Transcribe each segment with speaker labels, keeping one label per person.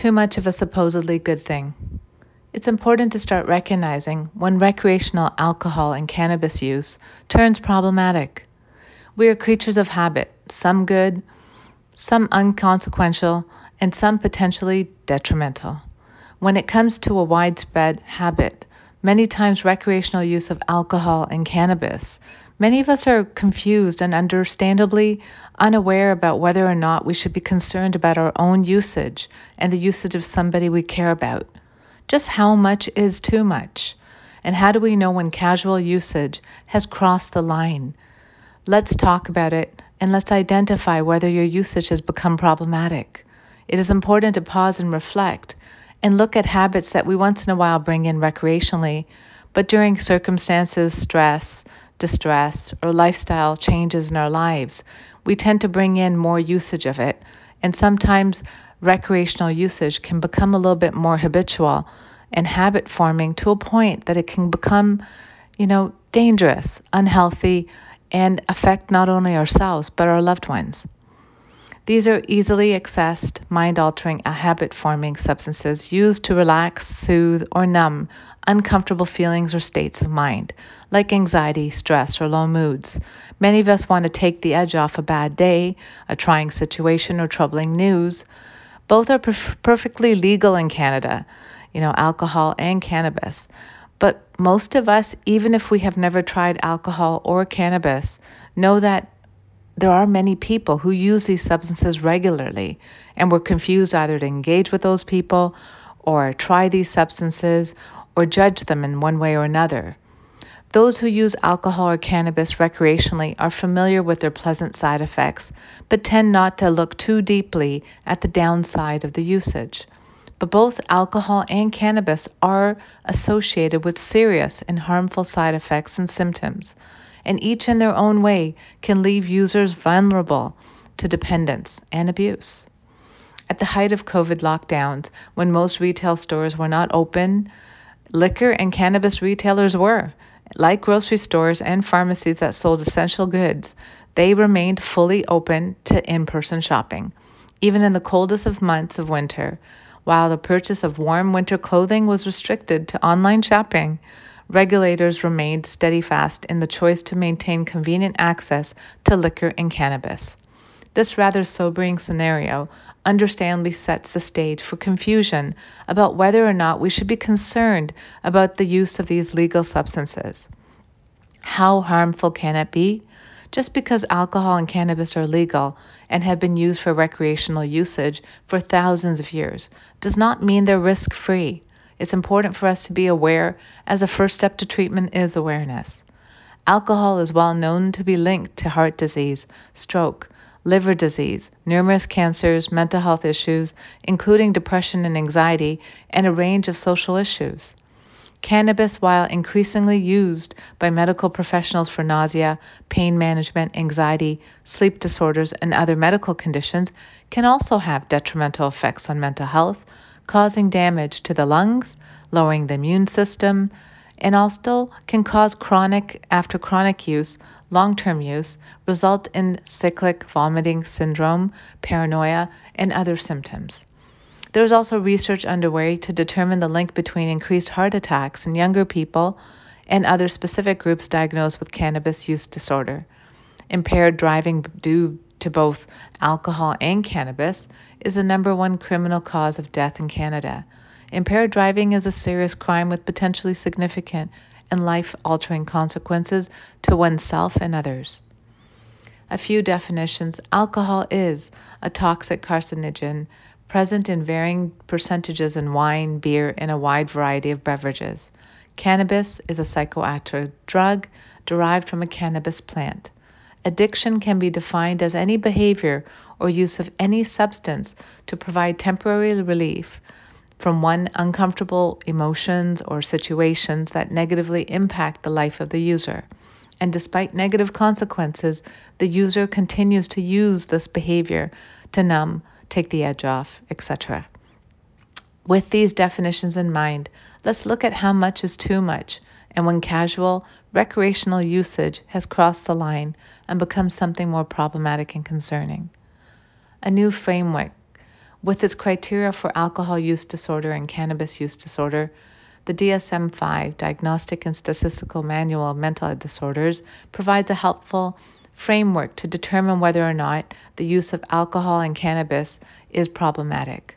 Speaker 1: too much of a supposedly good thing? It's important to start recognizing when recreational alcohol and cannabis use turns problematic. We are creatures of habit, some good, some unconsequential, and some potentially detrimental. When it comes to a widespread habit, many times recreational use of alcohol and cannabis, many of us are confused and understandably unaware about whether or not we should be concerned about our own usage and the usage of somebody we care about. Just how much is too much? And how do we know when casual usage has crossed the line? Let's talk about it and let's identify whether your usage has become problematic. It is important to pause and reflect and look at habits that we once in a while bring in recreationally, but during circumstances, stress, distress, or lifestyle changes in our lives, we tend to bring in more usage of it. And sometimes recreational usage can become a little bit more habitual and habit forming to a point that it can become, you know, dangerous, unhealthy, and affect not only ourselves but our loved ones. These are easily accessed, mind altering, habit forming substances used to relax, soothe, or numb uncomfortable feelings or states of mind, like anxiety, stress, or low moods. Many of us want to take the edge off a bad day, a trying situation, or troubling news. Both are perf- perfectly legal in Canada, you know, alcohol and cannabis. But most of us, even if we have never tried alcohol or cannabis, know that there are many people who use these substances regularly, and we're confused either to engage with those people or try these substances or judge them in one way or another. Those who use alcohol or cannabis recreationally are familiar with their pleasant side effects, but tend not to look too deeply at the downside of the usage. But both alcohol and cannabis are associated with serious and harmful side effects and symptoms, and each in their own way can leave users vulnerable to dependence and abuse. At the height of COVID lockdowns, when most retail stores were not open, liquor and cannabis retailers were. Like grocery stores and pharmacies that sold essential goods, they remained fully open to in person shopping, even in the coldest of months of winter. While the purchase of warm winter clothing was restricted to online shopping, regulators remained steadfast in the choice to maintain convenient access to liquor and cannabis. This rather sobering scenario understandably sets the stage for confusion about whether or not we should be concerned about the use of these legal substances. How harmful can it be? Just because alcohol and cannabis are legal and have been used for recreational usage for thousands of years does not mean they're risk free. It's important for us to be aware, as a first step to treatment is awareness. Alcohol is well known to be linked to heart disease, stroke, liver disease, numerous cancers, mental health issues, including depression and anxiety, and a range of social issues. Cannabis, while increasingly used by medical professionals for nausea, pain management, anxiety, sleep disorders, and other medical conditions, can also have detrimental effects on mental health, causing damage to the lungs, lowering the immune system, and also can cause chronic, after chronic use, long term use, result in cyclic vomiting syndrome, paranoia, and other symptoms. There is also research underway to determine the link between increased heart attacks in younger people and other specific groups diagnosed with cannabis use disorder. Impaired driving due to both alcohol and cannabis is the number one criminal cause of death in Canada. Impaired driving is a serious crime with potentially significant and life altering consequences to oneself and others. A few definitions alcohol is a toxic carcinogen present in varying percentages in wine, beer, and a wide variety of beverages. Cannabis is a psychoactive drug derived from a cannabis plant. Addiction can be defined as any behavior or use of any substance to provide temporary relief from one uncomfortable emotions or situations that negatively impact the life of the user. And despite negative consequences, the user continues to use this behavior to numb, take the edge off, etc. With these definitions in mind, let's look at how much is too much and when casual, recreational usage has crossed the line and become something more problematic and concerning. A new framework With its criteria for alcohol use disorder and cannabis use disorder, the DSM 5 Diagnostic and Statistical Manual of Mental Disorders provides a helpful framework to determine whether or not the use of alcohol and cannabis is problematic.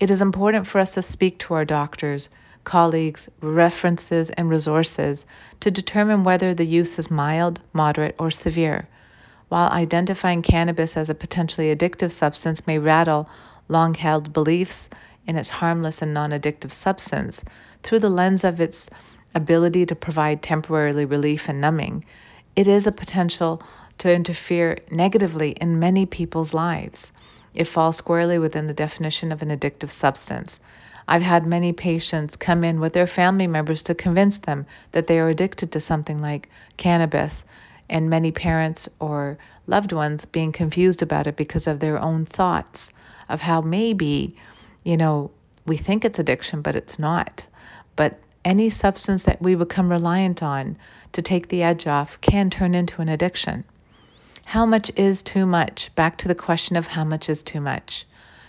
Speaker 1: It is important for us to speak to our doctors, colleagues, references, and resources to determine whether the use is mild, moderate, or severe. While identifying cannabis as a potentially addictive substance may rattle long held beliefs in its harmless and non addictive substance through the lens of its ability to provide temporarily relief and numbing, it is a potential to interfere negatively in many people's lives. It falls squarely within the definition of an addictive substance. I've had many patients come in with their family members to convince them that they are addicted to something like cannabis, and many parents or loved ones being confused about it because of their own thoughts of how maybe, you know, we think it's addiction, but it's not. But any substance that we become reliant on to take the edge off can turn into an addiction. How much is too much? Back to the question of how much is too much.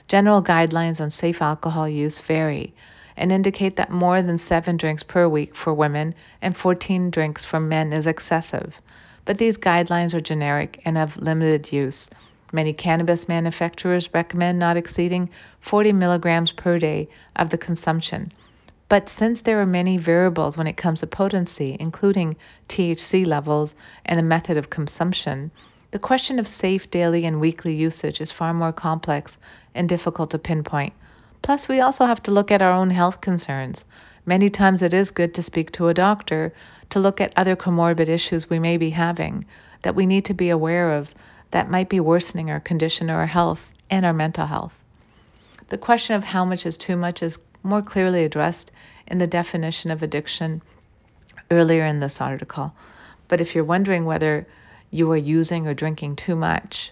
Speaker 1: General guidelines on safe alcohol use vary and indicate that more than seven drinks per week for women and 14 drinks for men is excessive. But these guidelines are generic and of limited use. Many cannabis manufacturers recommend not exceeding 40 milligrams per day of the consumption. But since there are many variables when it comes to potency, including THC levels and the method of consumption, the question of safe daily and weekly usage is far more complex and difficult to pinpoint. Plus, we also have to look at our own health concerns. Many times it is good to speak to a doctor to look at other comorbid issues we may be having that we need to be aware of that might be worsening our condition or our health and our mental health. The question of how much is too much is more clearly addressed in the definition of addiction earlier in this article. But if you're wondering whether you are using or drinking too much.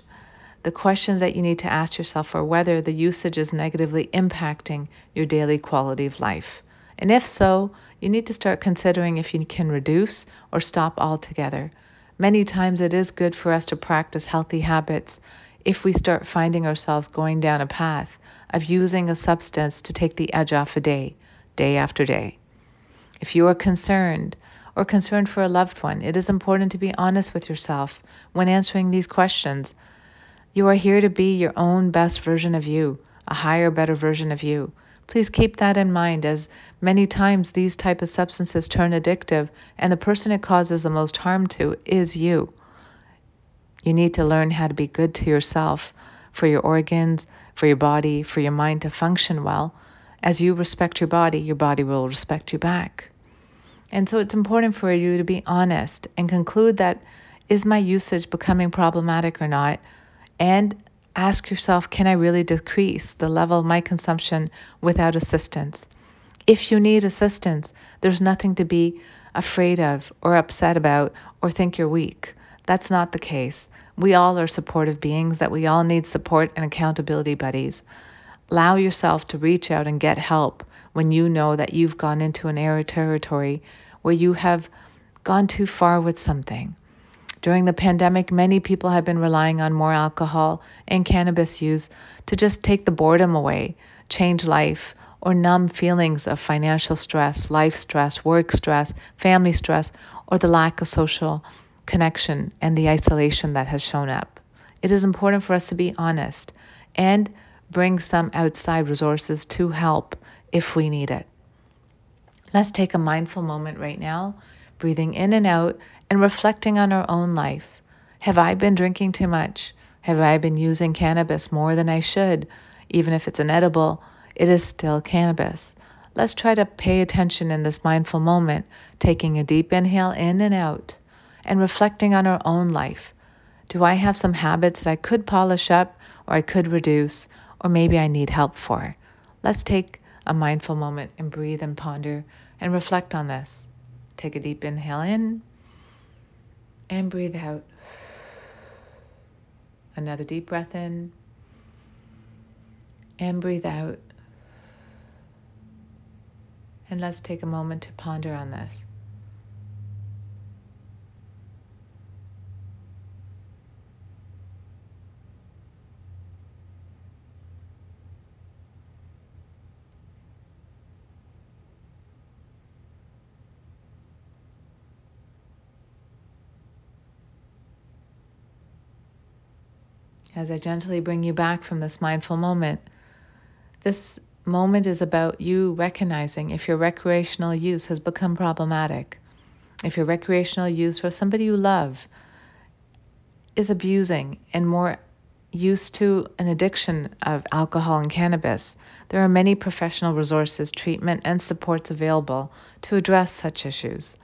Speaker 1: The questions that you need to ask yourself are whether the usage is negatively impacting your daily quality of life. And if so, you need to start considering if you can reduce or stop altogether. Many times it is good for us to practice healthy habits if we start finding ourselves going down a path of using a substance to take the edge off a day, day after day. If you are concerned or concern for a loved one, it is important to be honest with yourself when answering these questions. You are here to be your own best version of you, a higher, better version of you. Please keep that in mind as many times these type of substances turn addictive and the person it causes the most harm to is you. You need to learn how to be good to yourself, for your organs, for your body, for your mind to function well. As you respect your body, your body will respect you back. And so it's important for you to be honest and conclude that is my usage becoming problematic or not? And ask yourself, can I really decrease the level of my consumption without assistance? If you need assistance, there's nothing to be afraid of or upset about or think you're weak. That's not the case. We all are supportive beings, that we all need support and accountability buddies. Allow yourself to reach out and get help when you know that you've gone into an area territory where you have gone too far with something. During the pandemic, many people have been relying on more alcohol and cannabis use to just take the boredom away, change life, or numb feelings of financial stress, life stress, work stress, family stress, or the lack of social connection and the isolation that has shown up. It is important for us to be honest and bring some outside resources to help if we need it. Let's take a mindful moment right now, breathing in and out and reflecting on our own life. Have I been drinking too much? Have I been using cannabis more than I should? Even if it's an edible, it is still cannabis. Let's try to pay attention in this mindful moment, taking a deep inhale in and out and reflecting on our own life. Do I have some habits that I could polish up or I could reduce or maybe I need help for? Let's take a mindful moment and breathe and ponder and reflect on this. Take a deep inhale in and breathe out. Another deep breath in and breathe out. And let's take a moment to ponder on this. As I gently bring you back from this mindful moment. This moment is about you recognizing if your recreational use has become problematic. If your recreational use for somebody you love is abusing and more used to an addiction of alcohol and cannabis, there are many professional resources, treatment, and supports available to address such issues.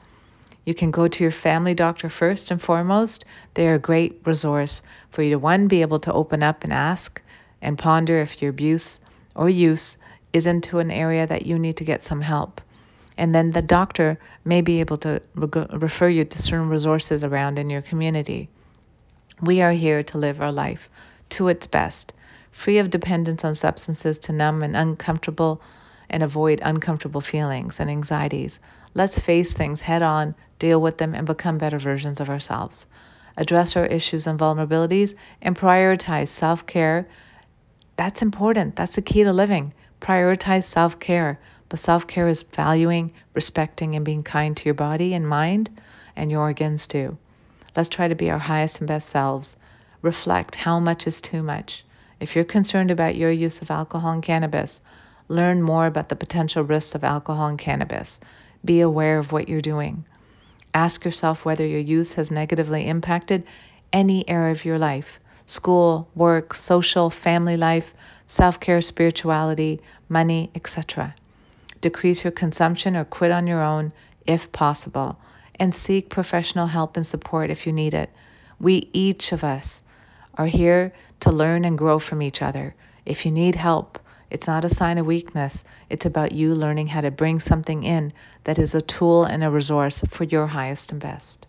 Speaker 1: You can go to your family doctor first and foremost. They are a great resource for you to, one, be able to open up and ask and ponder if your abuse or use is into an area that you need to get some help. And then the doctor may be able to re- refer you to certain resources around in your community. We are here to live our life to its best, free of dependence on substances to numb and uncomfortable and avoid uncomfortable feelings and anxieties. Let's face things head on, deal with them, and become better versions of ourselves. Address our issues and vulnerabilities and prioritize self care. That's important. That's the key to living. Prioritize self care. But self care is valuing, respecting, and being kind to your body and mind and your organs too. Let's try to be our highest and best selves. Reflect how much is too much. If you're concerned about your use of alcohol and cannabis, learn more about the potential risks of alcohol and cannabis. Be aware of what you're doing. Ask yourself whether your use has negatively impacted any area of your life school, work, social, family life, self care, spirituality, money, etc. Decrease your consumption or quit on your own if possible, and seek professional help and support if you need it. We, each of us, are here to learn and grow from each other. If you need help, it's not a sign of weakness. It's about you learning how to bring something in that is a tool and a resource for your highest and best.